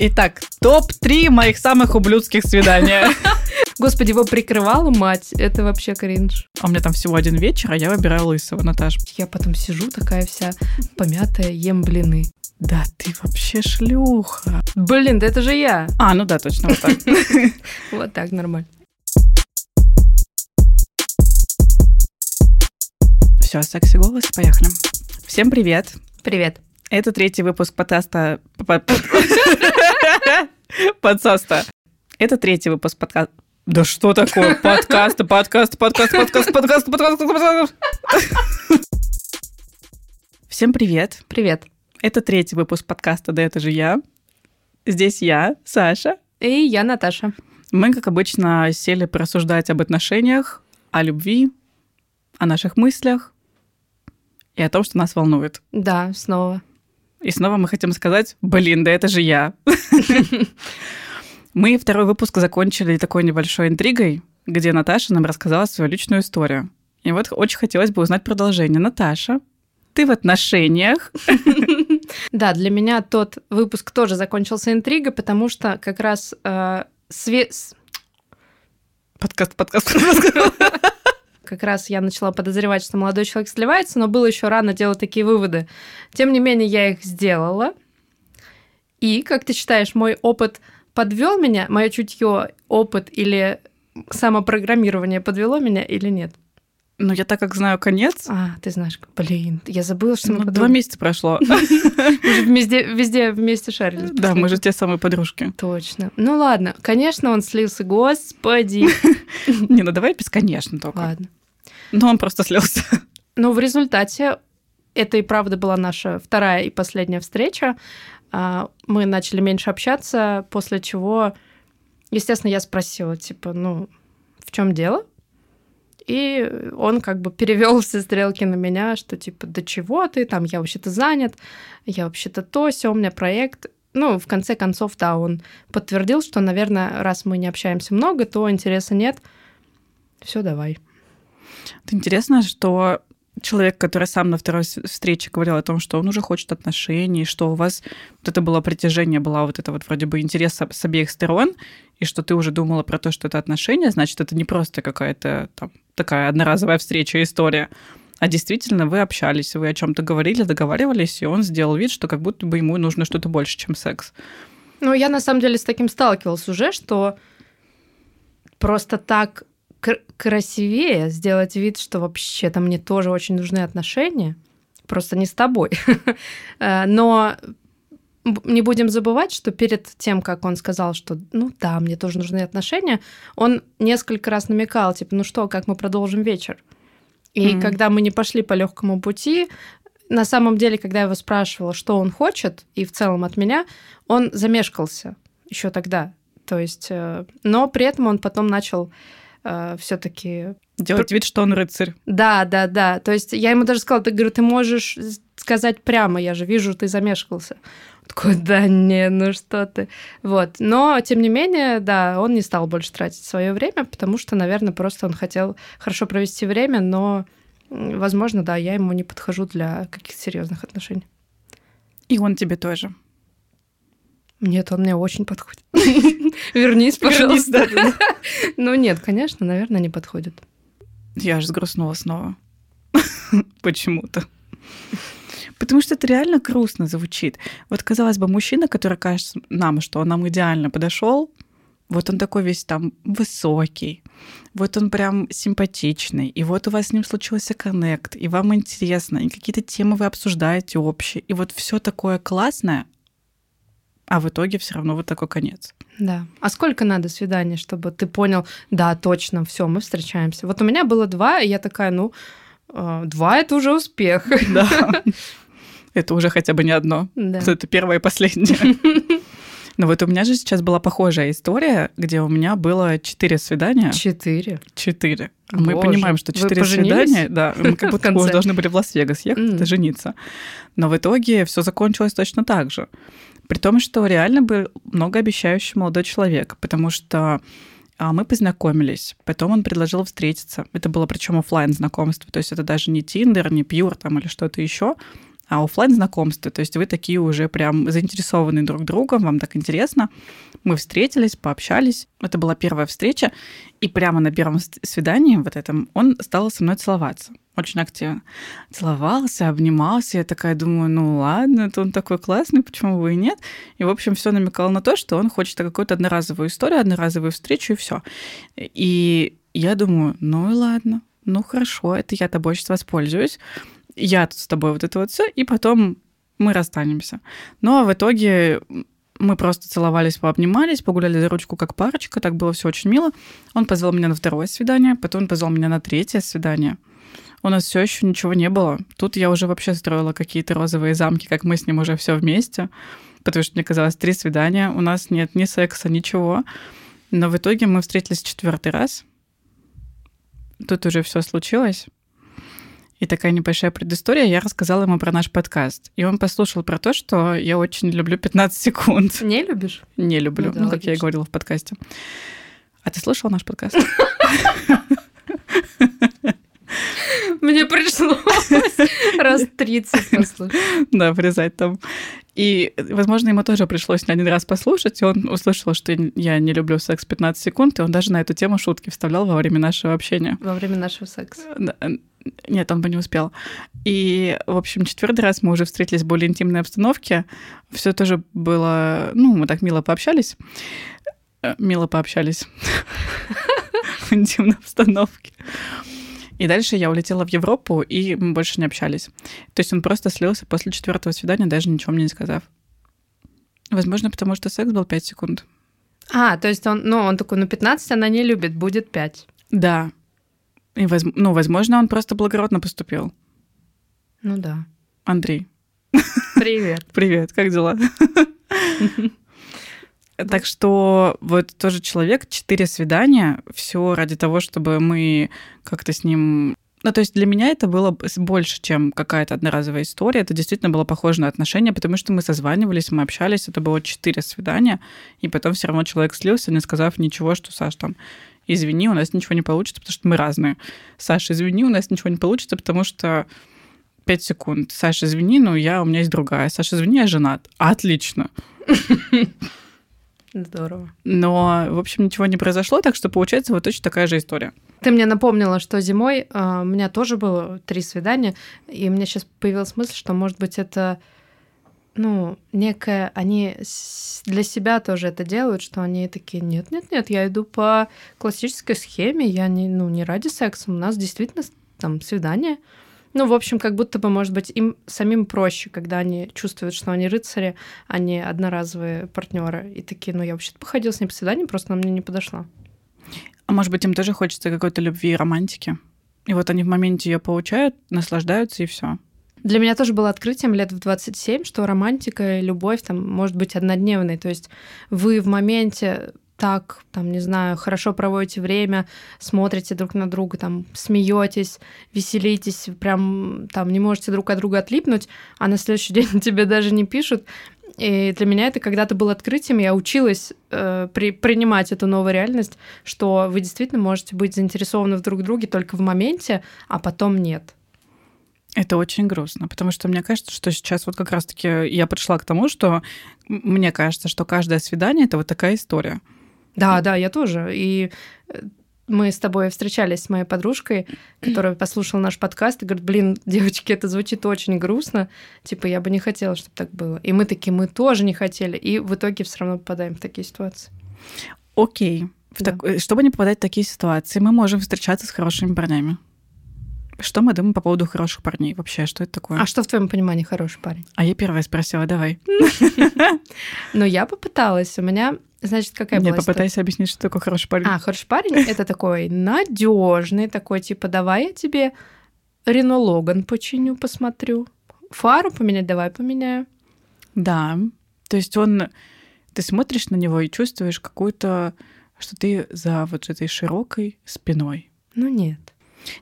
Итак, топ-3 моих самых ублюдских свидания. Господи, его прикрывала мать. Это вообще кринж. А у меня там всего один вечер, а я выбираю лысого, Наташ. Я потом сижу такая вся помятая, ем блины. Да ты вообще шлюха. Блин, да это же я. А, ну да, точно, вот так. Вот так, нормально. Все, секси голос, поехали. Всем привет. Привет. Это третий выпуск подкаста... Подсаста. Это третий выпуск подкаста... Да что такое? Подкаст, подкаст, подкаст, подкаст, подкаст, подкаст, подкаст. Всем привет. Привет. Это третий выпуск подкаста «Да это же я». Здесь я, Саша. И я Наташа. Мы, как обычно, сели порассуждать об отношениях, о любви, о наших мыслях и о том, что нас волнует. Да, снова. И снова мы хотим сказать, блин, да это же я. Мы второй выпуск закончили такой небольшой интригой, где Наташа нам рассказала свою личную историю. И вот очень хотелось бы узнать продолжение. Наташа, ты в отношениях? Да, для меня тот выпуск тоже закончился интригой, потому что как раз э, све... Подкаст, подкаст, подкаст. Как раз я начала подозревать, что молодой человек сливается, но было еще рано делать такие выводы. Тем не менее, я их сделала. И, как ты считаешь, мой опыт подвел меня, мое чутье, опыт или самопрограммирование подвело меня или нет? Ну, я так как знаю конец. А, ты знаешь, блин, я забыла, что мы ну, Два месяца прошло. Мы же везде, везде вместе шарили. Да, мы же те самые подружки. Точно. Ну ладно, конечно, он слился, господи. Не, ну давай без конечно только. Ладно. Ну, он просто слился. Но в результате это и правда была наша вторая и последняя встреча. А, мы начали меньше общаться, после чего, естественно, я спросила, типа, ну, в чем дело? И он как бы перевел все стрелки на меня, что типа, да чего ты, там, я вообще-то занят, я вообще-то то, все, у меня проект. Ну, в конце концов, да, он подтвердил, что, наверное, раз мы не общаемся много, то интереса нет. Все, давай. Это интересно, что человек, который сам на второй встрече говорил о том, что он уже хочет отношений, что у вас вот это было притяжение, была вот это вот вроде бы интерес с обеих сторон, и что ты уже думала про то, что это отношения, значит, это не просто какая-то там такая одноразовая встреча, история, а действительно вы общались, вы о чем-то говорили, договаривались, и он сделал вид, что как будто бы ему нужно что-то больше, чем секс. Ну, я на самом деле с таким сталкивалась уже, что просто так красивее сделать вид, что вообще-то мне тоже очень нужны отношения, просто не с тобой. Э, но не будем забывать, что перед тем, как он сказал, что ну да, мне тоже нужны отношения, он несколько раз намекал, типа, ну что, как мы продолжим вечер? И mm-hmm. когда мы не пошли по легкому пути, на самом деле, когда я его спрашивала, что он хочет, и в целом от меня, он замешкался еще тогда. То есть, э, но при этом он потом начал э, все-таки делать вид, что он рыцарь. Да, да, да. То есть я ему даже сказала, ты говорю, ты можешь сказать прямо, я же вижу, ты замешкался. Он такой, да не, ну что ты. Вот. Но, тем не менее, да, он не стал больше тратить свое время, потому что, наверное, просто он хотел хорошо провести время, но, возможно, да, я ему не подхожу для каких-то серьезных отношений. И он тебе тоже. Нет, он мне очень подходит. Вернись, пожалуйста. Ну нет, конечно, наверное, не подходит. Я же сгрустнула снова. Почему-то. Потому что это реально грустно звучит. Вот, казалось бы, мужчина, который кажется нам, что он нам идеально подошел, вот он такой весь там высокий, вот он прям симпатичный, и вот у вас с ним случился коннект, и вам интересно, и какие-то темы вы обсуждаете общие, и вот все такое классное, а в итоге все равно вот такой конец. Да. А сколько надо свиданий, чтобы ты понял, да, точно, все, мы встречаемся. Вот у меня было два, и я такая, ну, э, два это уже успех. Да. Это уже хотя бы не одно. Да. Это первое и последнее. Но вот у меня же сейчас была похожая история, где у меня было четыре свидания. Четыре? Четыре. Мы Боже, понимаем, что четыре свидания, да, мы как будто уже должны были в Лас-Вегас ехать, mm. жениться. Но в итоге все закончилось точно так же. При том, что реально был многообещающий молодой человек, потому что а, мы познакомились, потом он предложил встретиться. Это было причем офлайн знакомство, то есть это даже не Тиндер, не Пьюр там или что-то еще, а офлайн знакомство. То есть вы такие уже прям заинтересованные друг другом, вам так интересно. Мы встретились, пообщались. Это была первая встреча. И прямо на первом свидании вот этом он стал со мной целоваться. Очень активно. Целовался, обнимался. Я такая думаю, ну ладно, это он такой классный, почему бы и нет? И, в общем, все намекало на то, что он хочет какую-то одноразовую историю, одноразовую встречу, и все. И я думаю, ну и ладно, ну хорошо, это я тобой сейчас воспользуюсь я тут с тобой вот это вот все, и потом мы расстанемся. Ну а в итоге мы просто целовались, пообнимались, погуляли за ручку как парочка, так было все очень мило. Он позвал меня на второе свидание, потом он позвал меня на третье свидание. У нас все еще ничего не было. Тут я уже вообще строила какие-то розовые замки, как мы с ним уже все вместе, потому что мне казалось три свидания, у нас нет ни секса, ничего. Но в итоге мы встретились четвертый раз. Тут уже все случилось. И такая небольшая предыстория, я рассказала ему про наш подкаст. И он послушал про то, что я очень люблю 15 секунд. Не любишь? Не люблю, ну, да, ну как я и говорила в подкасте. А ты слышал наш подкаст? Мне пришлось раз 30 послушать. Да, врезать там. И, возможно, ему тоже пришлось не один раз послушать, и он услышал, что я не люблю секс 15 секунд, и он даже на эту тему шутки вставлял во время нашего общения. Во время нашего секса. Нет, он бы не успел. И, в общем, четвертый раз мы уже встретились в более интимной обстановке. Все тоже было... Ну, мы так мило пообщались. Э, мило пообщались. В интимной обстановке. И дальше я улетела в Европу, и мы больше не общались. То есть он просто слился после четвертого свидания, даже ничего мне не сказав. Возможно, потому что секс был 5 секунд. А, то есть он, ну, он такой, ну, 15 она не любит, будет 5. Да. И, воз... ну, возможно, он просто благородно поступил. Ну да. Андрей. Привет. Привет, как дела? Так что вот тоже человек, четыре свидания, все ради того, чтобы мы как-то с ним ну, то есть для меня это было больше, чем какая-то одноразовая история. Это действительно было похоже на отношения, потому что мы созванивались, мы общались, это было четыре свидания, и потом все равно человек слился, не сказав ничего, что Саш там извини, у нас ничего не получится, потому что мы разные. Саша, извини, у нас ничего не получится, потому что 5 секунд. Саша, извини, но я, у меня есть другая. Саша, извини, я женат. Отлично. Здорово. Но, в общем, ничего не произошло, так что получается вот точно такая же история. Ты мне напомнила, что зимой э, у меня тоже было три свидания, и у меня сейчас появилась мысль, что, может быть, это ну, некое, они для себя тоже это делают, что они такие, нет, нет, нет, я иду по классической схеме, я не, ну, не ради секса, у нас действительно там свидание. Ну, в общем, как будто бы, может быть, им самим проще, когда они чувствуют, что они рыцари, а не одноразовые партнеры. И такие, ну, я вообще-то походила с ней по свиданию, просто она мне не подошла. А может быть, им тоже хочется какой-то любви и романтики? И вот они в моменте ее получают, наслаждаются, и все. Для меня тоже было открытием лет в 27, что романтика и любовь там может быть однодневной. То есть вы в моменте так, там, не знаю, хорошо проводите время, смотрите друг на друга, там, смеетесь, веселитесь, прям там не можете друг от друга отлипнуть, а на следующий день тебе даже не пишут. И для меня это когда-то было открытием, я училась э, при, принимать эту новую реальность, что вы действительно можете быть заинтересованы в друг друге только в моменте, а потом нет. Это очень грустно, потому что мне кажется, что сейчас вот как раз-таки я пришла к тому, что мне кажется, что каждое свидание — это вот такая история. Да, да, я тоже. И э, мы с тобой встречались с моей подружкой, которая послушала наш подкаст и говорит, блин, девочки, это звучит очень грустно, типа я бы не хотела, чтобы так было. И мы такие, мы тоже не хотели, и в итоге все равно попадаем в такие ситуации. Окей. Да. Так, чтобы не попадать в такие ситуации, мы можем встречаться с хорошими парнями. Что мы думаем по поводу хороших парней вообще? Что это такое? А что в твоем понимании хороший парень? А я первая спросила, давай. Ну, я попыталась. У меня, значит, какая была Не, попытайся объяснить, что такое хороший парень. А, хороший парень — это такой надежный, такой, типа, давай я тебе Рено Логан починю, посмотрю. Фару поменять, давай поменяю. Да. То есть он... Ты смотришь на него и чувствуешь какую-то... что ты за вот этой широкой спиной. Ну нет.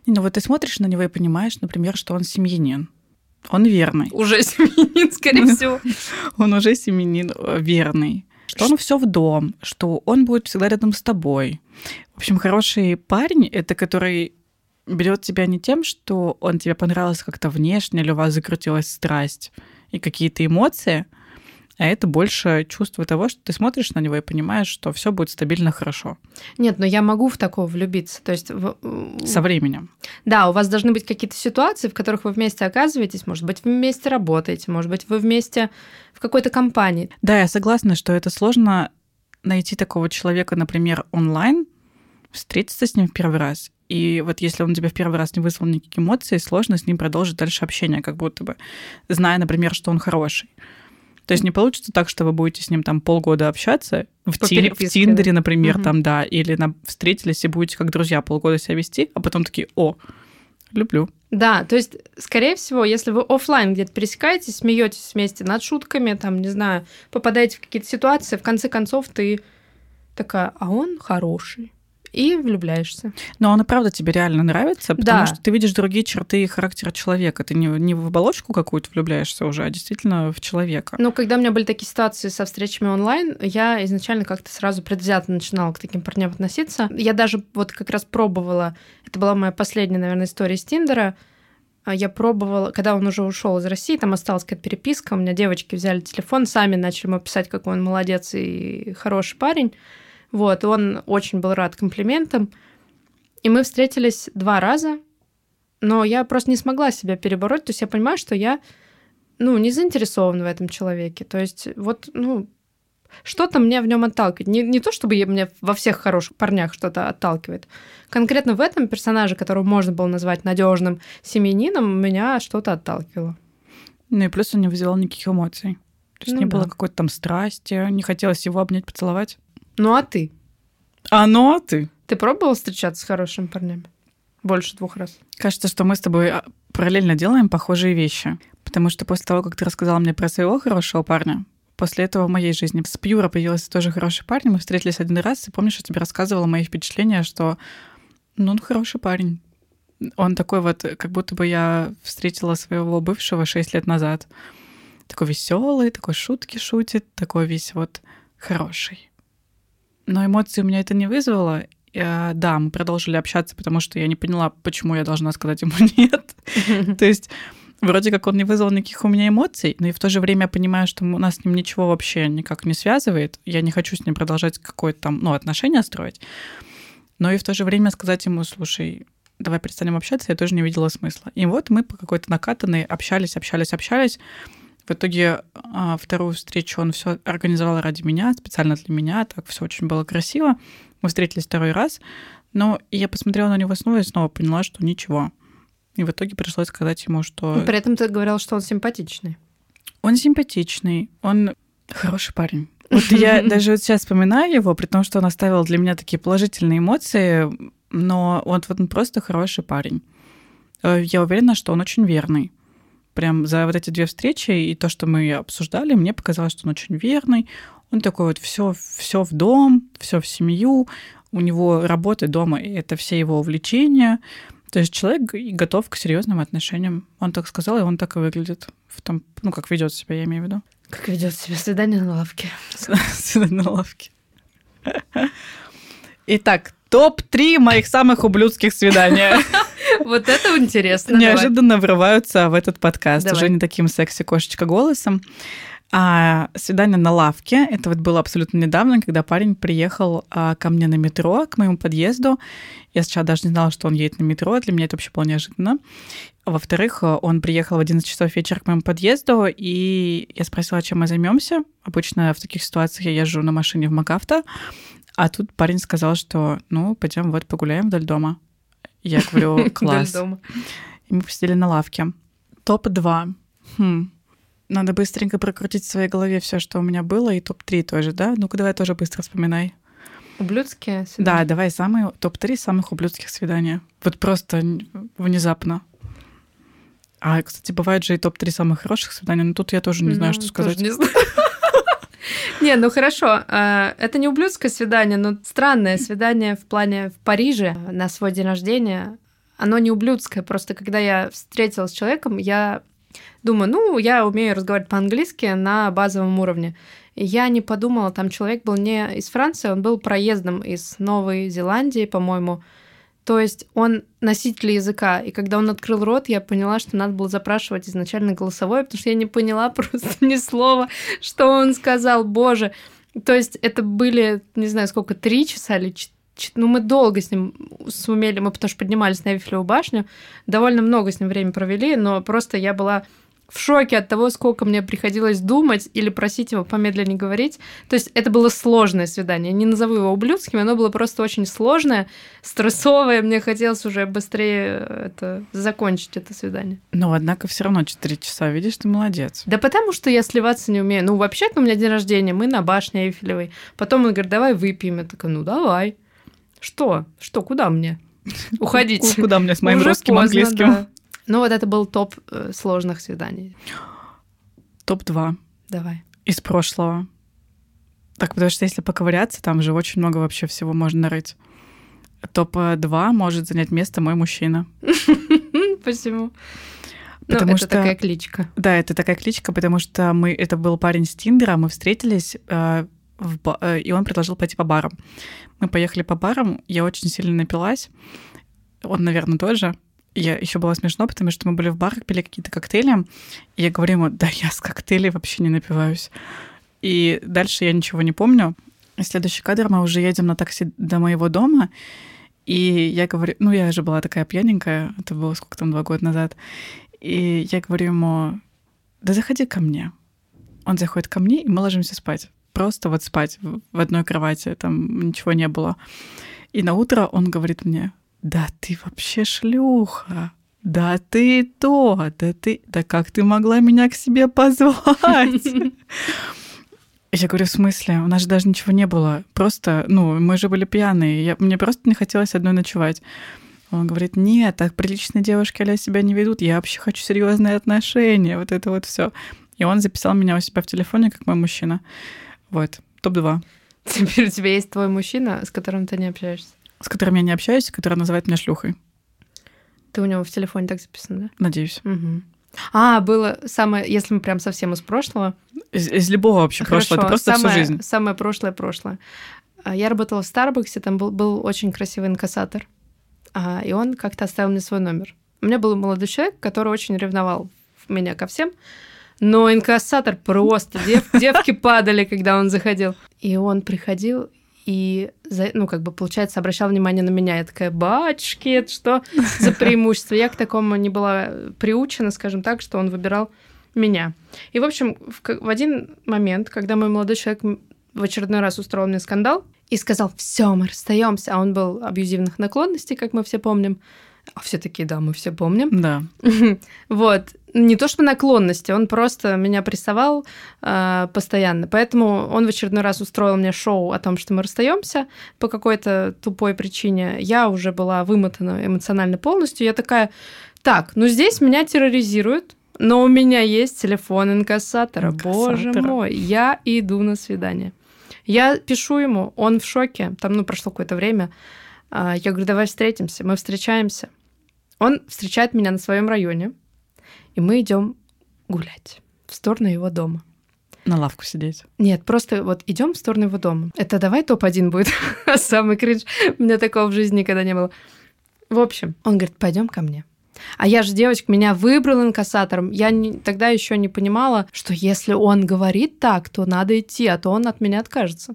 Не, ну вот ты смотришь на него и понимаешь, например, что он семьянин. Он верный. Уже семьянин, скорее всего. Он уже семьянин э, верный. Что он все в дом, что он будет всегда рядом с тобой. В общем, хороший парень — это который берет тебя не тем, что он тебе понравился как-то внешне, или у вас закрутилась страсть и какие-то эмоции, а это больше чувство того, что ты смотришь на него и понимаешь, что все будет стабильно хорошо. Нет, но я могу в такого влюбиться. То есть в... Со временем. Да, у вас должны быть какие-то ситуации, в которых вы вместе оказываетесь. Может быть, вы вместе работаете, может быть, вы вместе в какой-то компании. Да, я согласна, что это сложно найти такого человека, например, онлайн, встретиться с ним в первый раз. И вот если он тебе в первый раз не вызвал никаких эмоций, сложно с ним продолжить дальше общение, как будто бы, зная, например, что он хороший. То есть не получится так, что вы будете с ним там полгода общаться в, ти- в Тиндере, например, угу. там, да, или на, встретились и будете как друзья полгода себя вести, а потом такие, о, люблю. Да, то есть, скорее всего, если вы офлайн где-то пересекаетесь, смеетесь вместе над шутками, там, не знаю, попадаете в какие-то ситуации, в конце концов ты такая, а он хороший и влюбляешься. Но он и правда тебе реально нравится, потому да. что ты видишь другие черты характера человека. Ты не, не в оболочку какую-то влюбляешься уже, а действительно в человека. Ну, когда у меня были такие ситуации со встречами онлайн, я изначально как-то сразу предвзято начинала к таким парням относиться. Я даже вот как раз пробовала, это была моя последняя, наверное, история с Тиндера, а я пробовала, когда он уже ушел из России, там осталась какая-то переписка, у меня девочки взяли телефон, сами начали ему писать, какой он молодец и хороший парень. Вот, он очень был рад комплиментам. И мы встретились два раза, но я просто не смогла себя перебороть. То есть я понимаю, что я, ну, не заинтересована в этом человеке. То есть вот, ну, что-то меня в нем отталкивает. Не, не то, чтобы я, мне во всех хороших парнях что-то отталкивает. Конкретно в этом персонаже, которого можно было назвать надежным семьянином, меня что-то отталкивало. Ну и плюс он не вызывал никаких эмоций. То есть ну, не да. было какой-то там страсти, не хотелось его обнять, поцеловать. Ну а ты? А ну а ты? Ты пробовал встречаться с хорошими парнями? Больше двух раз. Кажется, что мы с тобой а, параллельно делаем похожие вещи. Потому что после того, как ты рассказала мне про своего хорошего парня, после этого в моей жизни с Пьюра появился тоже хороший парень. Мы встретились один раз, и помнишь, я тебе рассказывала мои впечатления, что ну, он хороший парень. Он такой вот, как будто бы я встретила своего бывшего шесть лет назад. Такой веселый, такой шутки шутит, такой весь вот хороший. Но эмоции у меня это не вызвало. Я, да, мы продолжили общаться, потому что я не поняла, почему я должна сказать ему нет. То есть вроде как он не вызвал никаких у меня эмоций, но и в то же время я понимаю, что у нас с ним ничего вообще никак не связывает. Я не хочу с ним продолжать какое-то там, ну, отношения строить. Но и в то же время сказать ему, слушай, давай перестанем общаться, я тоже не видела смысла. И вот мы по какой-то накатанной общались, общались, общались. В итоге а, вторую встречу он все организовал ради меня, специально для меня, так все очень было красиво. Мы встретились второй раз, но я посмотрела на него снова и снова поняла, что ничего. И в итоге пришлось сказать ему, что... При этом ты говорил, что он симпатичный. Он симпатичный, он хороший парень. Вот я даже вот сейчас вспоминаю его, при том, что он оставил для меня такие положительные эмоции, но он, вот он просто хороший парень. Э, я уверена, что он очень верный прям за вот эти две встречи и то, что мы обсуждали, мне показалось, что он очень верный. Он такой вот все, все в дом, все в семью, у него работа дома, и это все его увлечения. То есть человек готов к серьезным отношениям. Он так сказал, и он так и выглядит. В том, ну, как ведет себя, я имею в виду. Как ведет себя свидание на лавке. Свидание на лавке. Итак, топ-3 моих самых ублюдских свиданий. Вот это интересно. Неожиданно врываются в этот подкаст уже не таким секси-кошечка голосом. А свидание на лавке, это вот было абсолютно недавно, когда парень приехал а, ко мне на метро, к моему подъезду. Я сначала даже не знала, что он едет на метро, для меня это вообще было неожиданно. Во-вторых, он приехал в 11 часов вечера к моему подъезду, и я спросила, чем мы займемся. Обычно в таких ситуациях я езжу на машине в МакАвто, а тут парень сказал, что ну, пойдем вот погуляем вдоль дома. Я говорю, класс. И мы посидели на лавке. Топ-2. Хм. Надо быстренько прокрутить в своей голове все, что у меня было, и топ-3 тоже, да? Ну-ка, давай тоже быстро вспоминай. Ублюдские свидания? Да, давай самые топ-3 самых ублюдских свидания. Вот просто внезапно. А, кстати, бывает же и топ-3 самых хороших свиданий, но тут я тоже не знаю, ну, что сказать. Не знаю. Не, ну хорошо. А, это не ублюдское свидание, но странное свидание в плане в Париже на свой день рождения. Оно не ублюдское, просто когда я встретилась с человеком, я думаю, ну, я умею разговаривать по-английски на базовом уровне. Я не подумала, там человек был не из Франции, он был проездом из Новой Зеландии, по-моему. То есть он носитель языка. И когда он открыл рот, я поняла, что надо было запрашивать изначально голосовое, потому что я не поняла просто ни слова, что он сказал. Боже. То есть это были, не знаю, сколько, три часа или четыре ну, мы долго с ним сумели, мы потому что поднимались на Эйфелеву башню, довольно много с ним времени провели, но просто я была в шоке от того, сколько мне приходилось думать или просить его помедленнее говорить. То есть это было сложное свидание. Не назову его ублюдским, оно было просто очень сложное, стрессовое. Мне хотелось уже быстрее это закончить это свидание. Но, однако, все равно 4 часа, видишь, ты молодец. Да потому что я сливаться не умею. Ну, вообще-то у меня день рождения, мы на башне Эйфелевой. Потом он говорит, давай выпьем. Я такая, ну, давай. Что? Что? Куда мне? Уходить. Куда мне с моим русским английским? Ну, вот это был топ э, сложных свиданий. Топ-2. Давай. Из прошлого. Так, потому что если поковыряться, там же очень много вообще всего можно нарыть. Топ-2 может занять место мой мужчина. Почему? Потому ну, это что, такая кличка. Да, это такая кличка, потому что мы, это был парень с Тиндера, мы встретились, э, в, э, и он предложил пойти по барам. Мы поехали по барам, я очень сильно напилась, он, наверное, тоже я еще было смешно, потому что мы были в барах, пили какие-то коктейли, и я говорю ему, да я с коктейлей вообще не напиваюсь. И дальше я ничего не помню. И следующий кадр, мы уже едем на такси до моего дома, и я говорю, ну я же была такая пьяненькая, это было сколько там, два года назад, и я говорю ему, да заходи ко мне. Он заходит ко мне, и мы ложимся спать. Просто вот спать в одной кровати, там ничего не было. И на утро он говорит мне, да ты вообще шлюха, да ты то, да ты, да как ты могла меня к себе позвать? Я говорю, в смысле? У нас же даже ничего не было. Просто, ну, мы же были пьяные. Я, мне просто не хотелось одной ночевать. Он говорит, нет, так приличные девушки а себя не ведут. Я вообще хочу серьезные отношения. Вот это вот все. И он записал меня у себя в телефоне, как мой мужчина. Вот, топ-2. Теперь у тебя есть твой мужчина, с которым ты не общаешься? С которым я не общаюсь, который называет меня шлюхой. Ты у него в телефоне так записан, да? Надеюсь. Угу. А, было самое, если мы прям совсем из прошлого. Из, из любого вообще Хорошо, прошлого, это просто самое, всю жизнь. Самое прошлое прошлое. А, я работала в Старбаксе, там был, был очень красивый инкассатор, а, и он как-то оставил мне свой номер. У меня был молодой человек, который очень ревновал меня ко всем, но инкассатор просто, дев, девки падали, когда он заходил. И он приходил и, ну, как бы, получается, обращал внимание на меня. Я такая, батюшки, это что за преимущество? Я к такому не была приучена, скажем так, что он выбирал меня. И, в общем, в, в один момент, когда мой молодой человек в очередной раз устроил мне скандал и сказал, все, мы расстаемся, а он был абьюзивных наклонностей, как мы все помним, а все такие, да, мы все помним. Да. вот. Не то что наклонности, он просто меня прессовал э, постоянно. Поэтому он в очередной раз устроил мне шоу о том, что мы расстаемся по какой-то тупой причине. Я уже была вымотана эмоционально полностью. Я такая, так, ну здесь меня терроризируют, но у меня есть телефон инкассатора. инкассатора. Боже мой, я иду на свидание. Я пишу ему, он в шоке. Там, ну, прошло какое-то время. А, я говорю, давай встретимся. Мы встречаемся. Он встречает меня на своем районе, и мы идем гулять в сторону его дома. На лавку сидеть? Нет, просто вот идем в сторону его дома. Это давай топ-1 будет. Самый кринж. У меня такого в жизни никогда не было. В общем, он говорит, пойдем ко мне. А я же девочка, меня выбрал инкассатором. Я не, тогда еще не понимала, что если он говорит так, то надо идти, а то он от меня откажется.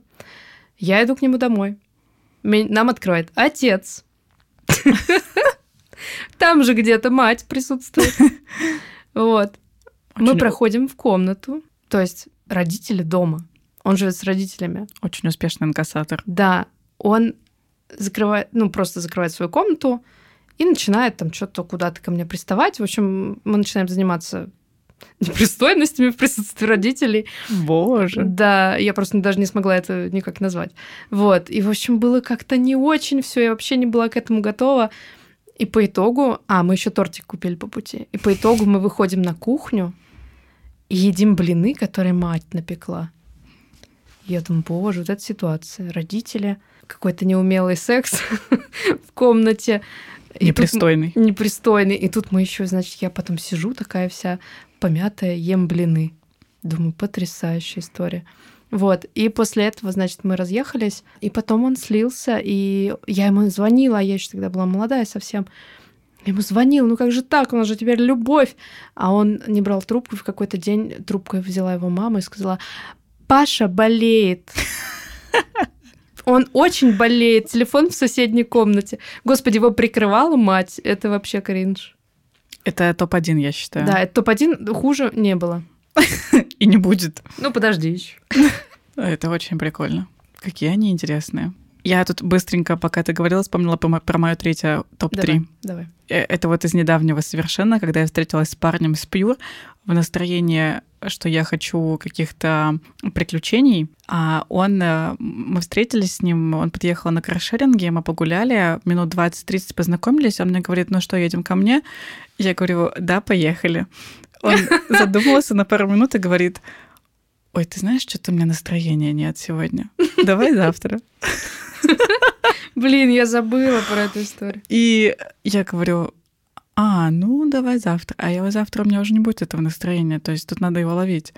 Я иду к нему домой. Нам откроет отец. Там же где-то мать присутствует. Вот. Мы проходим в комнату, то есть родители дома. Он живет с родителями. Очень успешный инкассатор. Да. Он закрывает, ну, просто закрывает свою комнату и начинает там что-то куда-то ко мне приставать. В общем, мы начинаем заниматься непристойностями в присутствии родителей. Боже. Да, я просто даже не смогла это никак назвать. Вот. И, в общем, было как-то не очень все, я вообще не была к этому готова. И по итогу... А, мы еще тортик купили по пути. И по итогу мы выходим на кухню и едим блины, которые мать напекла. Я думаю, боже, вот эта ситуация. Родители, какой-то неумелый секс в комнате. Непристойный. Тут, непристойный. И тут мы еще, значит, я потом сижу такая вся помятая, ем блины. Думаю, потрясающая история. Вот, и после этого, значит, мы разъехались, и потом он слился, и я ему звонила, а я еще тогда была молодая совсем. Я ему звонил, ну как же так, у нас же теперь любовь. А он не брал трубку, и в какой-то день трубку взяла его мама и сказала, Паша болеет. Он очень болеет. Телефон в соседней комнате. Господи, его прикрывала мать. Это вообще кринж. Это топ-1, я считаю. Да, это топ-1. Хуже не было. И не будет. Ну, подожди еще. Это очень прикольно. Какие они интересные. Я тут быстренько, пока ты говорила, вспомнила про, мое третье топ-3. Давай, давай. Э, Это вот из недавнего совершенно, когда я встретилась с парнем с Пьюр в настроении, что я хочу каких-то приключений. А он, э, мы встретились с ним, он подъехал на каршеринге, мы погуляли, минут 20-30 познакомились, он мне говорит, ну что, едем ко мне? Я говорю, да, поехали. Он задумался на пару минут и говорит, ой, ты знаешь, что-то у меня настроения нет сегодня. Давай завтра. Блин, я забыла про эту историю. И я говорю, а, ну давай завтра. А его завтра у меня уже не будет этого настроения, то есть тут надо его ловить.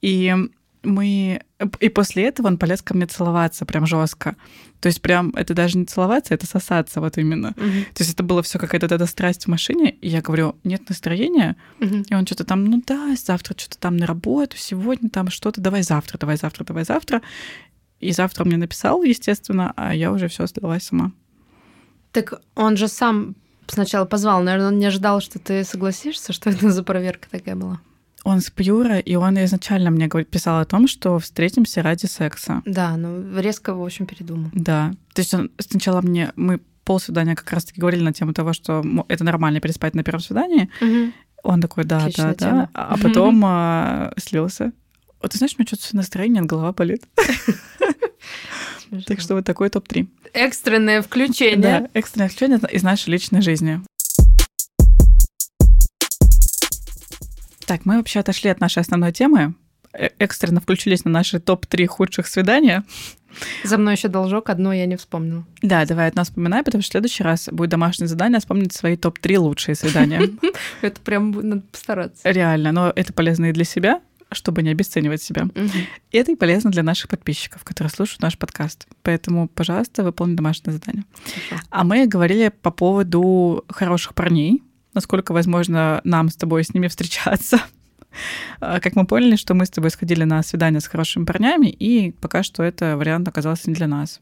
И мы... И после этого он полез ко мне целоваться прям жестко. То есть прям это даже не целоваться, это сосаться вот именно. Мгм. То есть это было все какая-то эта страсть в машине. И я говорю, нет настроения. Мгм. И он что-то там, ну да, завтра что-то там на работу, сегодня там что-то, давай завтра, давай завтра, давай завтра. И завтра он мне написал, естественно, а я уже все сдалась сама. Так он же сам сначала позвал. Наверное, он не ожидал, что ты согласишься, что это за проверка такая была. Он с Пьюра, и он изначально мне писал о том, что встретимся ради секса. Да, ну резко, в общем, передумал. Да. То есть он сначала мне... Мы полсвидания как раз-таки говорили на тему того, что это нормально переспать на первом свидании. Он такой, да, Отличная да, да. тема. А потом а, слился. Вот ты знаешь, у меня что-то настроение, голова болит. Так что вот такой топ-3. Экстренное включение. Да, экстренное включение из нашей личной жизни. Так, мы вообще отошли от нашей основной темы. Э- Экстренно включились на наши топ-3 худших свидания. За мной еще должок, одно я не вспомнила. Да, давай нас вспоминай, потому что в следующий раз будет домашнее задание вспомнить свои топ-3 лучшие свидания. Это прям надо постараться. Реально, но это полезно и для себя, чтобы не обесценивать себя. Это и полезно для наших подписчиков, которые слушают наш подкаст. Поэтому, пожалуйста, выполни домашнее задание. А мы говорили по поводу хороших парней, насколько возможно нам с тобой с ними встречаться. А, Как мы поняли, что мы с тобой сходили на свидание с хорошими парнями, и пока что это вариант оказался не для нас.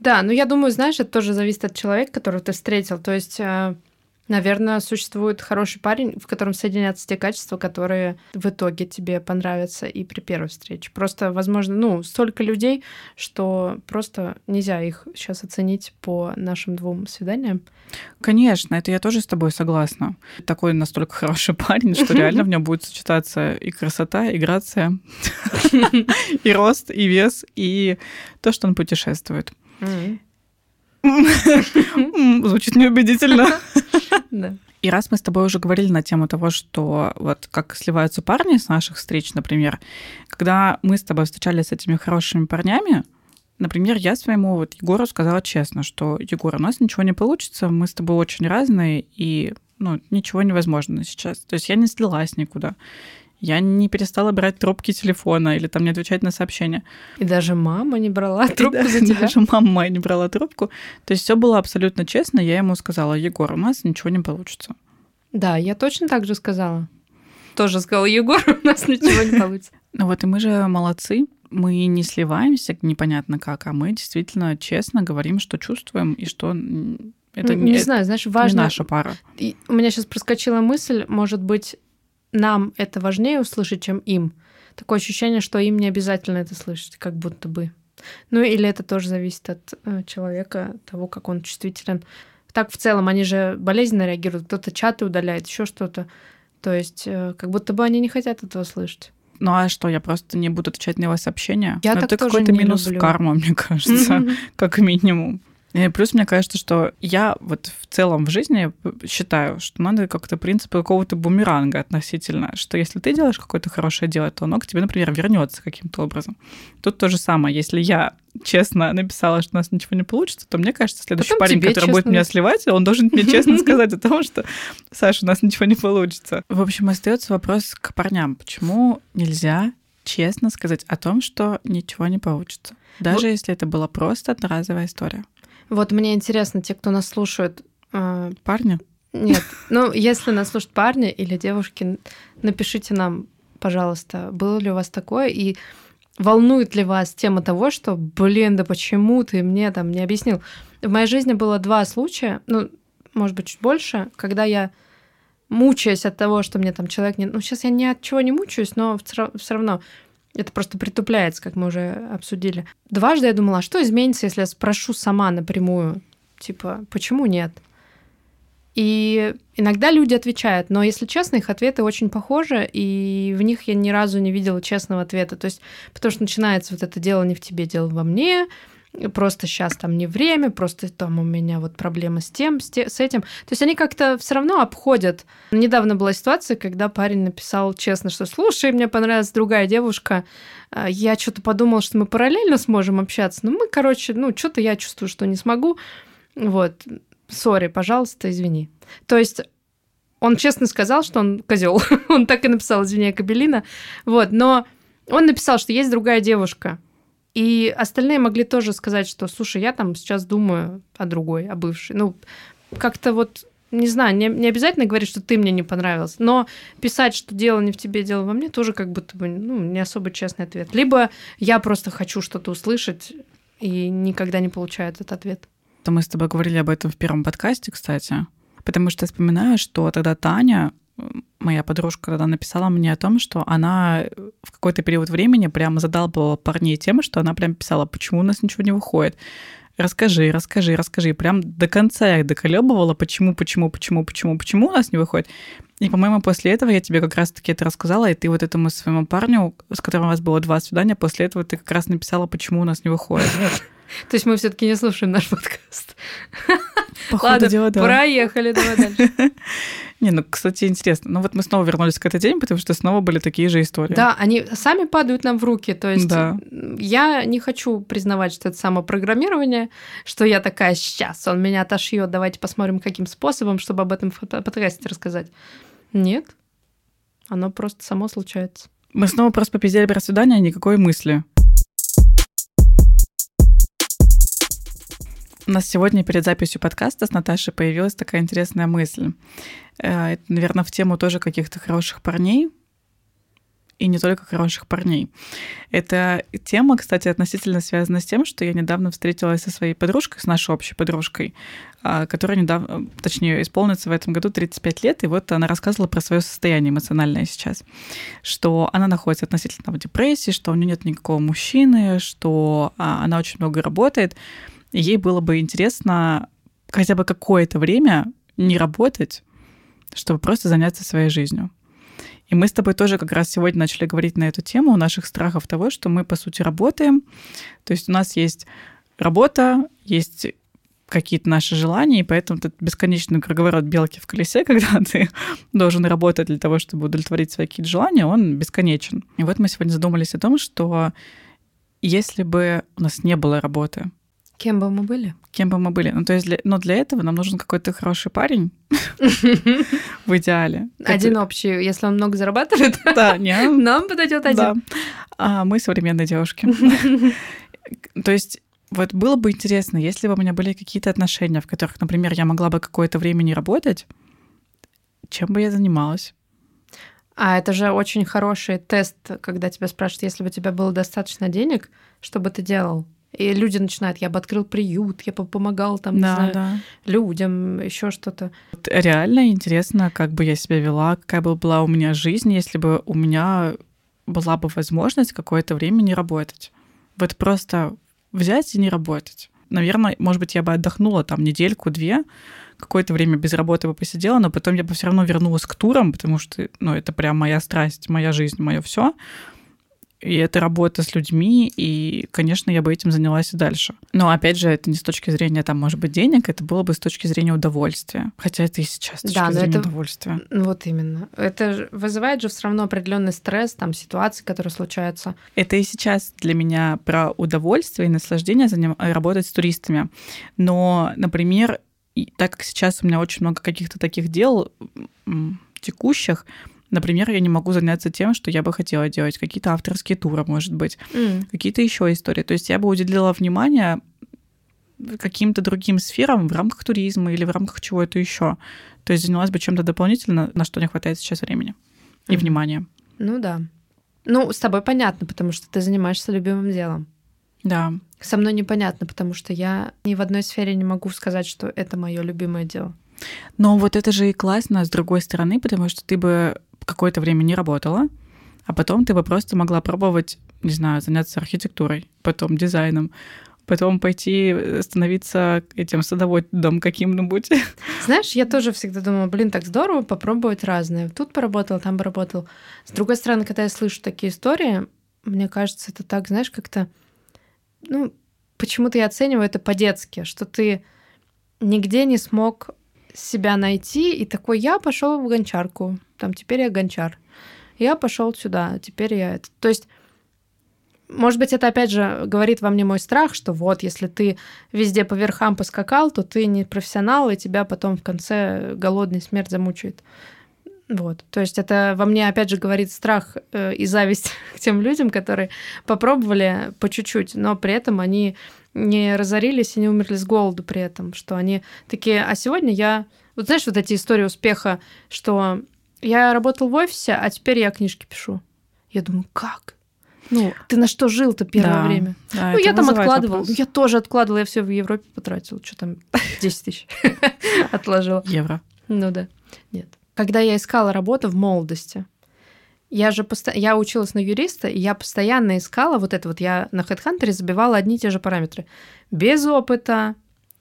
Да, ну я думаю, знаешь, это тоже зависит от человека, которого ты встретил. То есть, наверное, существует хороший парень, в котором соединятся те качества, которые в итоге тебе понравятся и при первой встрече. Просто, возможно, ну, столько людей, что просто нельзя их сейчас оценить по нашим двум свиданиям. Конечно, это я тоже с тобой согласна. Такой настолько хороший парень, что реально в нем будет сочетаться и красота, и грация, и рост, и вес, и то, что он путешествует. Звучит неубедительно. Да. И раз мы с тобой уже говорили на тему того, что вот как сливаются парни с наших встреч, например, когда мы с тобой встречались с этими хорошими парнями, например, я своему вот Егору сказала честно, что Егор, у нас ничего не получится, мы с тобой очень разные, и ну, ничего невозможно сейчас. То есть я не слилась никуда. Я не перестала брать трубки телефона или там не отвечать на сообщения. И даже мама не брала трубку И за да- тебя. Даже мама не брала трубку. То есть все было абсолютно честно. Я ему сказала, Егор, у нас ничего не получится. Да, я точно так же сказала. Тоже сказал Егор, у нас ничего не получится. Ну вот и мы же молодцы. Мы не сливаемся непонятно как, а мы действительно честно говорим, что чувствуем и что это не это знаю, знаешь, не важно... наша пара. И у меня сейчас проскочила мысль, может быть, нам это важнее услышать, чем им. Такое ощущение, что им не обязательно это слышать, как будто бы. Ну или это тоже зависит от э, человека, того, как он чувствителен. Так в целом они же болезненно реагируют, кто-то чаты удаляет, еще что-то. То есть э, как будто бы они не хотят этого слышать. Ну а что, я просто не буду отвечать на его сообщения? Я Ну, так это какой-то минус люблю. в карму, мне кажется, как минимум. И плюс мне кажется, что я вот в целом в жизни считаю, что надо как-то принципы какого-то бумеранга относительно, что если ты делаешь какое-то хорошее дело, то оно к тебе, например, вернется каким-то образом. Тут то же самое. Если я честно написала, что у нас ничего не получится, то мне кажется, следующий Потом парень, который будет честно меня написать. сливать, он должен мне честно сказать о том, что Саша, у нас ничего не получится. В общем, остается вопрос к парням. Почему нельзя честно сказать о том, что ничего не получится. Даже если это была просто одноразовая история. Вот мне интересно, те, кто нас слушают... Э... Парни? Нет. Ну, если нас слушают парни или девушки, напишите нам, пожалуйста, было ли у вас такое, и волнует ли вас тема того, что, блин, да почему ты мне там не объяснил? В моей жизни было два случая, ну, может быть, чуть больше, когда я мучаясь от того, что мне там человек не... Ну, сейчас я ни от чего не мучаюсь, но все равно это просто притупляется, как мы уже обсудили. Дважды я думала, а что изменится, если я спрошу сама напрямую, типа, почему нет? И иногда люди отвечают, но, если честно, их ответы очень похожи, и в них я ни разу не видела честного ответа. То есть, потому что начинается вот это дело не в тебе, дело во мне, просто сейчас там не время, просто там у меня вот проблемы с тем, с, те, с этим. То есть они как-то все равно обходят. Недавно была ситуация, когда парень написал честно, что слушай, мне понравилась другая девушка, а, я что-то подумал, что мы параллельно сможем общаться, но мы, короче, ну, что-то я чувствую, что не смогу. Вот, сори, пожалуйста, извини. То есть он честно сказал, что он козел. он так и написал, извини, Кабелина. Вот, но он написал, что есть другая девушка. И остальные могли тоже сказать, что, слушай, я там сейчас думаю о другой, о бывшей. Ну, как-то вот, не знаю, не, не обязательно говорить, что ты мне не понравился, но писать, что дело не в тебе, дело во мне, тоже как будто бы, ну, не особо честный ответ. Либо я просто хочу что-то услышать и никогда не получаю этот ответ. Мы с тобой говорили об этом в первом подкасте, кстати. Потому что я вспоминаю, что тогда Таня моя подружка тогда написала мне о том, что она в какой-то период времени прямо задалбывала парней тем, что она прям писала, почему у нас ничего не выходит. Расскажи, расскажи, расскажи. Прям до конца я доколебывала, почему, почему, почему, почему, почему у нас не выходит. И, по-моему, после этого я тебе как раз-таки это рассказала, и ты вот этому своему парню, с которым у вас было два свидания, после этого ты как раз написала, почему у нас не выходит. То есть мы все-таки не слушаем наш подкаст. Походу Ладно, дела, да. проехали, давай дальше. Не, ну, кстати, интересно. Ну, вот мы снова вернулись к этой теме, потому что снова были такие же истории. Да, они сами падают нам в руки. То есть да. я не хочу признавать, что это самопрограммирование, что я такая, сейчас он меня отошьет, давайте посмотрим, каким способом, чтобы об этом в подкасте рассказать. Нет, оно просто само случается. Мы снова просто попиздели про свидание, никакой мысли. У нас сегодня перед записью подкаста с Наташей появилась такая интересная мысль. Э, это, наверное, в тему тоже каких-то хороших парней, и не только хороших парней. Эта тема, кстати, относительно связана с тем, что я недавно встретилась со своей подружкой, с нашей общей подружкой, а, которая недавно, точнее, исполнится в этом году 35 лет, и вот она рассказывала про свое состояние эмоциональное сейчас, что она находится относительно в депрессии, что у нее нет никакого мужчины, что а, она очень много работает, ей было бы интересно хотя бы какое-то время не работать, чтобы просто заняться своей жизнью. И мы с тобой тоже как раз сегодня начали говорить на эту тему, наших страхов того, что мы, по сути, работаем. То есть у нас есть работа, есть какие-то наши желания, и поэтому этот бесконечный круговорот белки в колесе, когда ты должен работать для того, чтобы удовлетворить свои какие-то желания, он бесконечен. И вот мы сегодня задумались о том, что если бы у нас не было работы, Кем бы мы были? Кем бы мы были? Ну, то есть, для, но для этого нам нужен какой-то хороший парень в идеале. Один общий, если он много зарабатывает, да, нам подойдет один. А мы современные девушки. То есть вот было бы интересно, если бы у меня были какие-то отношения, в которых, например, я могла бы какое-то время не работать, чем бы я занималась? А это же очень хороший тест, когда тебя спрашивают, если бы у тебя было достаточно денег, что бы ты делал? И люди начинают, я бы открыл приют, я бы помогал там, да, знаю, да. людям, еще что-то. Реально интересно, как бы я себя вела, какая бы была у меня жизнь, если бы у меня была бы возможность какое-то время не работать. Вот просто взять и не работать. Наверное, может быть, я бы отдохнула там недельку-две, какое-то время без работы бы посидела, но потом я бы все равно вернулась к турам, потому что, ну, это прям моя страсть, моя жизнь, мое все и это работа с людьми, и, конечно, я бы этим занялась и дальше. Но, опять же, это не с точки зрения, там, может быть, денег, это было бы с точки зрения удовольствия. Хотя это и сейчас с точки да, зрения это... удовольствия. Вот именно. Это вызывает же все равно определенный стресс, там, ситуации, которые случаются. Это и сейчас для меня про удовольствие и наслаждение заним... работать с туристами. Но, например, так как сейчас у меня очень много каких-то таких дел текущих, Например, я не могу заняться тем, что я бы хотела делать. Какие-то авторские туры, может быть. М. Какие-то еще истории. То есть я бы уделила внимание каким-то другим сферам в рамках туризма или в рамках чего-то еще. То есть занялась бы чем-то дополнительно, на что не хватает сейчас времени и Мгм. внимания. Ну да. Ну, с тобой понятно, потому что ты занимаешься любимым делом. Да. Со мной непонятно, потому что я ни в одной сфере не могу сказать, что это мое любимое дело. Но вот это же и классно с другой стороны, потому что ты бы какое-то время не работала, а потом ты бы просто могла пробовать, не знаю, заняться архитектурой, потом дизайном, потом пойти э, становиться этим садоводом каким-нибудь. Знаешь, я тоже всегда думала, блин, так здорово попробовать разное. Тут поработал, там поработал. С другой стороны, когда я слышу такие истории, мне кажется, это так, знаешь, как-то... Ну, почему-то я оцениваю это по-детски, что ты нигде не смог себя найти, и такой, я пошел в гончарку, там, теперь я гончар. Я пошел сюда, теперь я это. То есть, может быть, это опять же говорит во мне мой страх, что вот, если ты везде по верхам поскакал, то ты не профессионал, и тебя потом в конце голодный смерть замучает. Вот. То есть это во мне, опять же, говорит страх э, и зависть к тем людям, которые попробовали по чуть-чуть, но при этом они не разорились и не умерли с голоду при этом, что они такие, а сегодня я... Вот знаешь, вот эти истории успеха, что я работал в офисе, а теперь я книжки пишу. Я думаю, как? Ну, ты на что жил-то первое Да, время? да, ну, я там откладывал. вопрос. Я тоже откладывала, я все в Европе потратила. Что там, 10 тысяч отложила. Евро. Ну да. Нет. Когда я искала работу в молодости, я же посто... я училась на юриста, и я постоянно искала вот это вот. Я на HeadHunter забивала одни и те же параметры. Без опыта,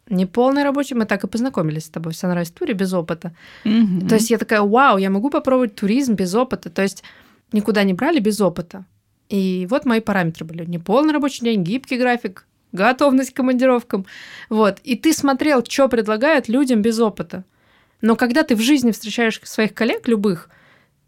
неполный рабочий. Мы так и познакомились с тобой в Sunrise туре без опыта. Мгм. То есть я такая, вау, я могу попробовать туризм без опыта. То есть никуда не брали без опыта. И вот мои параметры были. Неполный рабочий день, гибкий график, готовность к командировкам. Вот. И ты смотрел, что предлагают людям без опыта. Но когда ты в жизни встречаешь своих коллег любых,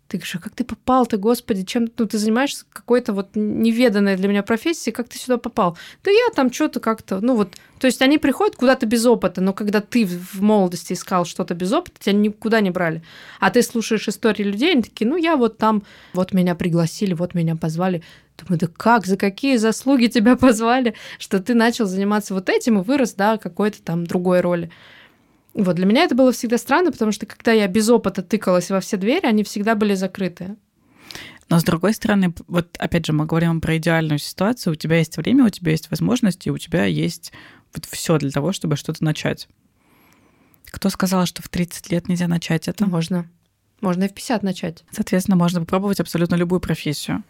ты говоришь, а как ты попал-то, господи, чем ну, ты занимаешься какой-то вот неведанной для меня профессией, как ты сюда попал? Да я там что-то как-то, ну вот, то есть они приходят куда-то без опыта, но когда ты в молодости искал что-то без опыта, тебя никуда не брали. А ты слушаешь истории людей, они такие, ну я вот там, вот меня пригласили, вот меня позвали. Думаю, да как, за какие заслуги тебя позвали, что ты начал заниматься вот этим и вырос, да, какой-то там другой роли. Вот для меня это было всегда странно, потому что когда я без опыта тыкалась во все двери, они всегда были закрыты. Но с другой стороны, вот опять же, мы говорим про идеальную ситуацию. У тебя есть время, у тебя есть возможности, у тебя есть вот все для того, чтобы что-то начать. Кто сказал, что в 30 лет нельзя начать это? Можно. Можно и в 50 начать. Соответственно, можно попробовать абсолютно любую профессию.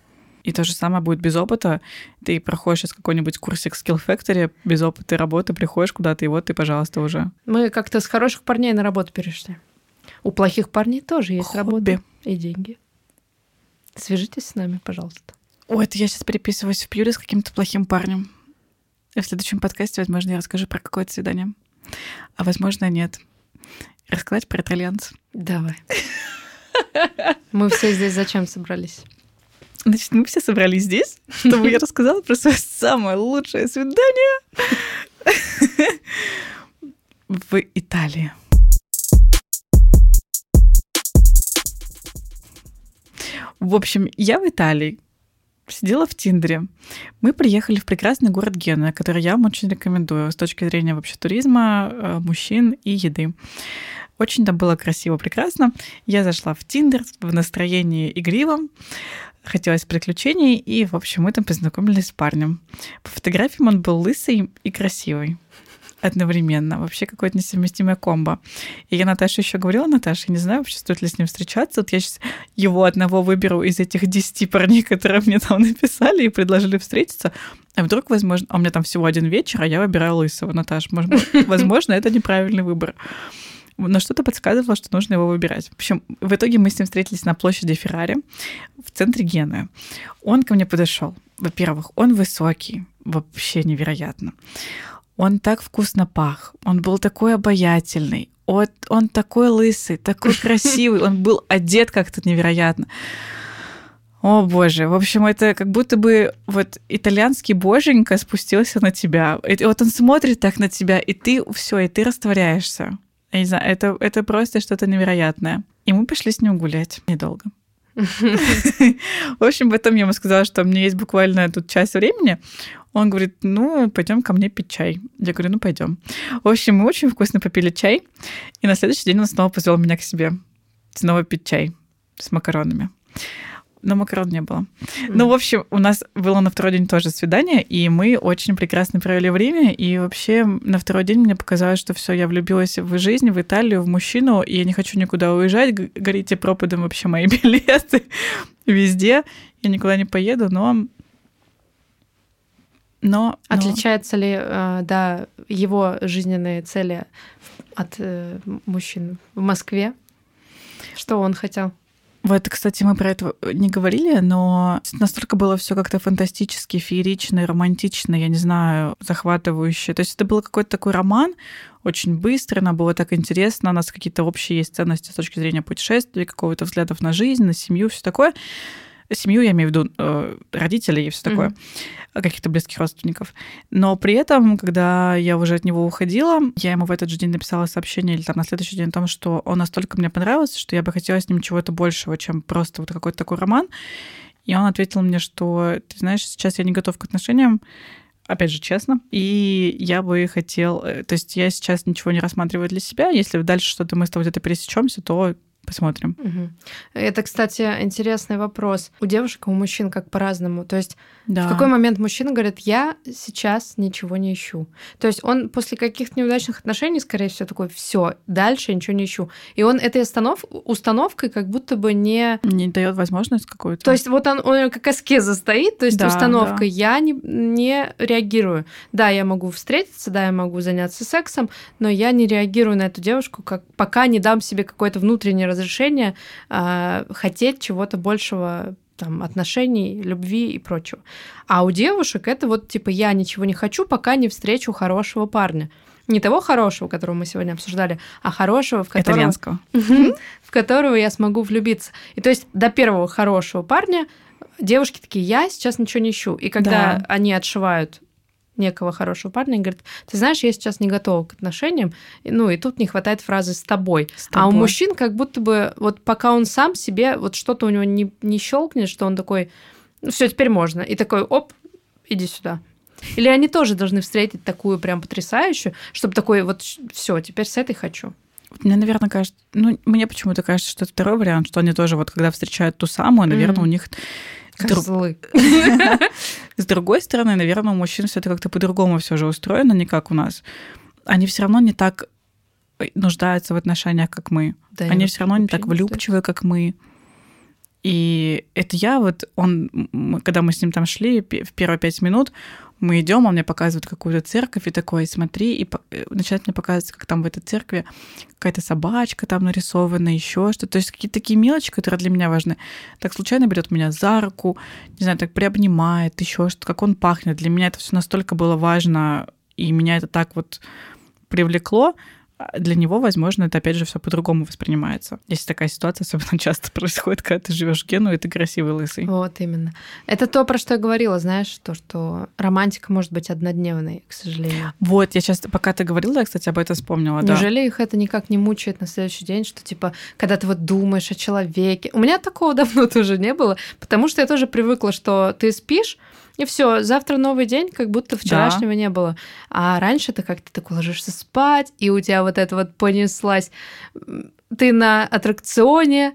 И то же самое будет без опыта. Ты проходишь сейчас какой-нибудь курсик Skill Factory, без опыта работы, приходишь куда-то, и вот ты, пожалуйста, уже. Мы как-то с хороших парней на работу перешли. У плохих парней тоже есть Хобби. работа и деньги. Свяжитесь с нами, пожалуйста. Ой, это я сейчас переписываюсь в пьюре с каким-то плохим парнем. И в следующем подкасте, возможно, я расскажу про какое-то свидание. А возможно, нет. Рассказать про итальянца. Давай. Мы все здесь зачем собрались? Значит, мы все собрались здесь, чтобы я рассказала про свое самое лучшее свидание в Италии. В общем, я в Италии сидела в Тиндере. Мы приехали в прекрасный город Генуя, который я вам очень рекомендую с точки зрения вообще туризма, э, мужчин и еды. Очень там было красиво, прекрасно. Я зашла в Тиндер в настроении игривом, хотелось приключений, и, в общем, мы там познакомились с парнем. По фотографиям он был лысый и красивый одновременно. Вообще какое-то несовместимое комбо. И я Наташе еще говорила, Наташа, я не знаю вообще, стоит ли с ним встречаться. Вот я сейчас его одного выберу из этих 10 парней, которые мне там написали и предложили встретиться. А вдруг, возможно, а у меня там всего один вечер, а я выбираю лысого, Наташа. Может, быть, возможно, это неправильный выбор. Но что-то подсказывало, что нужно его выбирать. В общем, в итоге мы с ним встретились на площади Феррари в центре Генуи. Он ко мне подошел. Во-первых, он высокий, вообще невероятно. Он так вкусно пах, он был такой обаятельный, он, он такой лысый, такой красивый, он был одет как-то невероятно. О боже, в общем, это как будто бы вот итальянский боженька спустился на тебя. И вот он смотрит так на тебя, и ты все, и ты растворяешься. Я не знаю, это, это просто что-то невероятное. И мы пошли с ним гулять недолго. В общем, потом я ему сказала, что у меня есть буквально тут часть времени. Он говорит, ну, пойдем ко мне пить чай. Я говорю, ну, пойдем. В общем, мы очень вкусно попили чай. И на следующий день он снова позвал меня к себе. Снова пить чай с макаронами но макарон не было. Mm. Ну, в общем, у нас было на второй день тоже свидание, и мы очень прекрасно провели время. И вообще на второй день мне показалось, что все, я влюбилась в жизнь, в Италию, в мужчину, и я не хочу никуда уезжать. Горите пропадом вообще мои билеты везде. Я никуда не поеду, но но, Отличаются ли, э, да, его жизненные цели от э, мужчин в Москве? Что он хотел? Вот, кстати, мы про это не говорили, но настолько было все как-то фантастически, феерично, романтично, я не знаю, захватывающе. То есть это был какой-то такой роман, очень быстро, нам было так интересно, у нас какие-то общие есть ценности с точки зрения путешествий, какого-то взглядов на жизнь, на семью, все такое семью, я имею в виду э, родителей и все такое, mm-hmm. каких-то близких родственников. Но при этом, когда я уже от него уходила, я ему в этот же день написала сообщение или там на следующий день о том, что он настолько мне понравился, что я бы хотела с ним чего-то большего, чем просто вот какой-то такой роман. И он ответил мне, что, ты знаешь, сейчас я не готов к отношениям, опять же, честно. И я бы хотел... Э, то есть я сейчас ничего не рассматриваю для себя. Если дальше что-то мы с тобой где-то пересечемся, то Посмотрим. Угу. Это, кстати, интересный вопрос. У девушек и у мужчин как по-разному. То есть да. в какой момент мужчина говорит, я сейчас ничего не ищу. То есть он после каких-то неудачных отношений, скорее всего, такой, все, дальше ничего не ищу. И он этой останов... установкой как будто бы не... Не дает возможность какую-то. То есть вот он, он как аскеза стоит, то есть да, установка, да. я не, не реагирую. Да, я могу встретиться, да, я могу заняться сексом, но я не реагирую на эту девушку, как, пока не дам себе какое-то внутреннее разрешение э, хотеть чего-то большего там, отношений, любви и прочего. А у девушек это вот типа я ничего не хочу, пока не встречу хорошего парня. Не того хорошего, которого мы сегодня обсуждали, а хорошего, в которого... Итальянского. В которого я смогу влюбиться. И то есть до первого хорошего парня девушки такие, я сейчас ничего не ищу. И когда да. они отшивают некого хорошего парня и говорит, ты знаешь, я сейчас не готова к отношениям, ну и тут не хватает фразы «с тобой». С тобой. А у мужчин как будто бы вот пока он сам себе, вот что-то у него не, не щелкнет, что он такой, ну все, теперь можно. И такой, оп, иди сюда. Или они тоже должны встретить такую прям потрясающую, чтобы такой вот все, теперь с этой хочу. Мне, наверное, кажется, ну, мне почему-то кажется, что это второй вариант, что они тоже вот, когда встречают ту самую, наверное, mm-hmm. у них Козлы. С другой стороны, наверное, у мужчин все это как-то по-другому все же устроено, не как у нас. Они все равно не так э, нуждаются в отношениях, как мы. Да, Они все равно не так влюбчивы, как мы. И это я вот, он, когда мы с ним там шли, в первые пять минут, мы идем, он мне показывает какую-то церковь и такой, смотри, и э, начинает мне показывать, как там в этой церкви какая-то собачка там нарисована, еще что-то. То есть какие-то такие мелочи, которые для меня важны. Так случайно берет меня за руку, не знаю, так приобнимает, еще что-то, как он пахнет. Для меня это все настолько было важно, и меня это так вот привлекло, для него, возможно, это опять же все по-другому воспринимается. Если такая ситуация особенно часто происходит, когда ты живешь в Гену, и ты красивый лысый. Вот именно. Это то, про что я говорила, знаешь, то, что романтика может быть однодневной, к сожалению. Вот, я сейчас, пока ты говорила, я, кстати, об этом вспомнила. Неужели да. их это никак не мучает на следующий день, что типа, когда ты вот думаешь о человеке. У меня такого давно тоже не было, потому что я тоже привыкла, что ты спишь, и все, завтра новый день, как будто вчерашнего да. не было. А раньше ты как-то так ложишься спать, и у тебя вот это вот понеслась. Ты на аттракционе,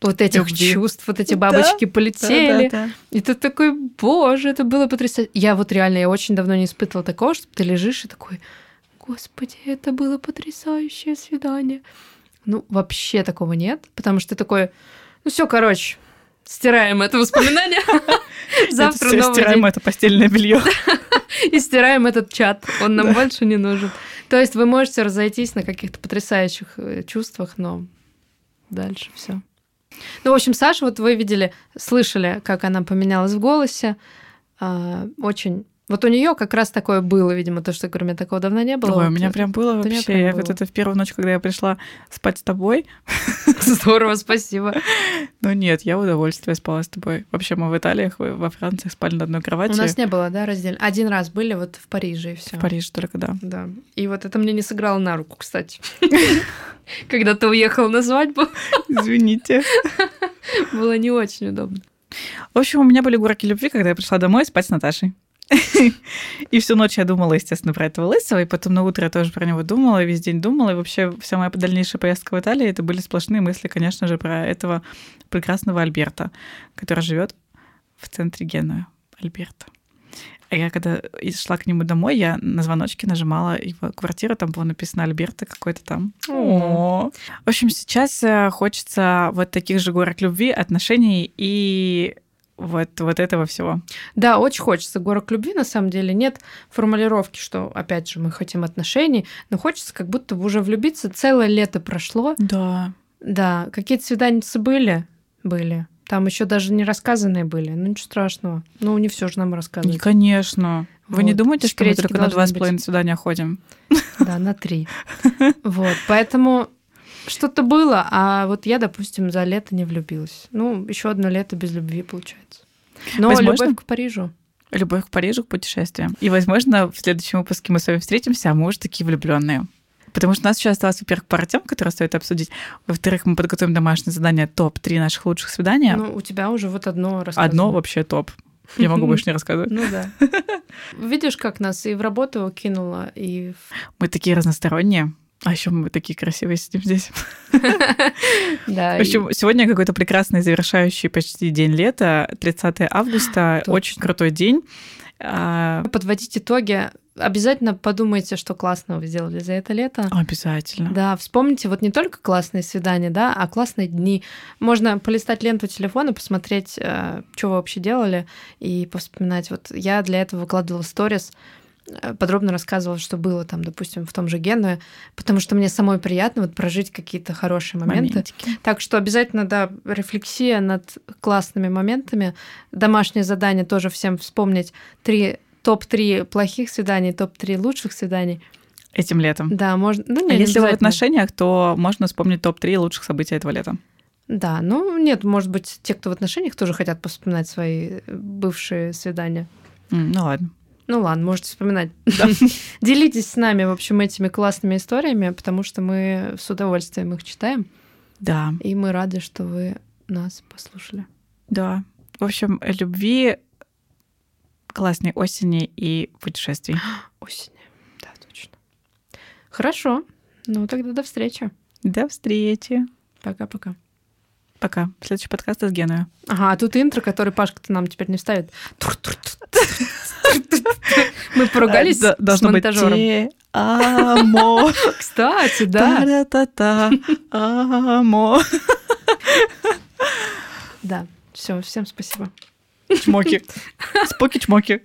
вот этих Любви. чувств, вот эти бабочки да, полетели. Да, да, да. И ты такой, боже, это было потрясающе. Я вот реально, я очень давно не испытывала такого, что ты лежишь и такой, господи, это было потрясающее свидание. Ну, вообще такого нет, потому что ты такой, ну все, короче, стираем это воспоминание. Завтра новый Стираем это постельное белье. И стираем этот чат. Он нам больше не нужен. То есть вы можете разойтись на каких-то потрясающих э, чувствах, но дальше все. Ну, в общем, Саша, вот вы видели, слышали, как она поменялась в голосе. А, очень вот у нее как раз такое было, видимо, то, что меня такого давно не было. Ой, вот у меня прям было вообще. Прям я было. вот это в первую ночь, когда я пришла спать с тобой. Здорово, спасибо. Ну нет, я в удовольствие спала с тобой. Вообще мы в Италиях, во Франции спали на одной кровати. У нас не было, да, раздельно. Один раз были вот в Париже и все. В Париже только, да. Да. И вот это мне не сыграло на руку, кстати. Когда ты уехал на свадьбу. Извините. Было не очень удобно. В общем, у меня были горки любви, когда я пришла домой спать с Наташей. И всю ночь я думала, естественно, про этого Лысого, и потом на утро я тоже про него думала, весь день думала, и вообще вся моя дальнейшая поездка в Италию, это были сплошные мысли, конечно же, про этого прекрасного Альберта, который живет в центре Генуя. Альберта. А я когда шла к нему домой, я на звоночке нажимала его квартиру, там было написано Альберта какой-то там. О. В общем, сейчас э, хочется вот таких же горок любви, отношений и вот, вот этого всего. Да, очень хочется горок любви, на самом деле. Нет формулировки, что, опять же, мы хотим отношений, но хочется как будто бы уже влюбиться. Целое лето прошло. Да. Да, какие-то свидания были? Были. Там еще даже не рассказанные были. Ну, ничего страшного. Ну, не все же нам рассказывать. Конечно. Вы вот. не думаете, что мы только на два с половиной свидания ходим? Да, на три. Вот. Поэтому что-то было, а вот я, допустим, за лето не влюбилась. Ну, еще одно лето без любви получается. Но возможно, любовь к Парижу. Любовь к Парижу, к путешествиям. И, возможно, в следующем выпуске мы с вами встретимся, а мы уже такие влюбленные. Потому что у нас еще осталось, во-первых, пара тем, которые стоит обсудить. Во-вторых, мы подготовим домашнее задание топ-3 наших лучших свидания. Ну, у тебя уже вот одно рассказано. Одно вообще топ. Я могу больше не рассказывать. Ну да. Видишь, как нас и в работу кинуло, и... Мы такие разносторонние. А еще мы такие красивые сидим здесь. Да. В общем, сегодня какой-то прекрасный завершающий почти день лета, 30 августа. Очень крутой день. А, Подводить итоги обязательно подумайте, что классного вы сделали за это лето. Обязательно. Да, вспомните вот не только классные свидания, да, а классные дни. Можно полистать ленту телефона, посмотреть, э, что вы вообще делали, и повспоминать. Вот я для этого выкладывала сторис, подробно рассказывала, что было там, допустим, в том же Генуе, потому что мне самой приятно вот прожить какие-то хорошие моменты. Моментики. Так что обязательно, да, рефлексия над классными моментами. Домашнее задание тоже всем вспомнить три топ-3 плохих свиданий, топ-3 лучших свиданий. Этим летом. Да, можно. Ну, а если вы в отношениях, то можно вспомнить топ-3 лучших событий этого лета. Да, ну нет, может быть, те, кто в отношениях, тоже хотят вспоминать свои бывшие свидания. Mm, ну ладно. Ну ладно, можете вспоминать. Делитесь с нами, в общем, этими классными историями, потому что мы с удовольствием их читаем. Да. И мы рады, что вы нас послушали. Да. В общем, любви классной осени и путешествий. Осени, да, точно. Хорошо. Ну, тогда до встречи. До встречи. Пока-пока. Пока. Следующий подкаст из Генуя. Ага, а тут интро, который Пашка-то нам теперь не вставит. Мы поругались с монтажером. Амо. Кстати, да. Та-та-та. Амо. Да. Все, всем спасибо. Чмоки. Споки-чмоки.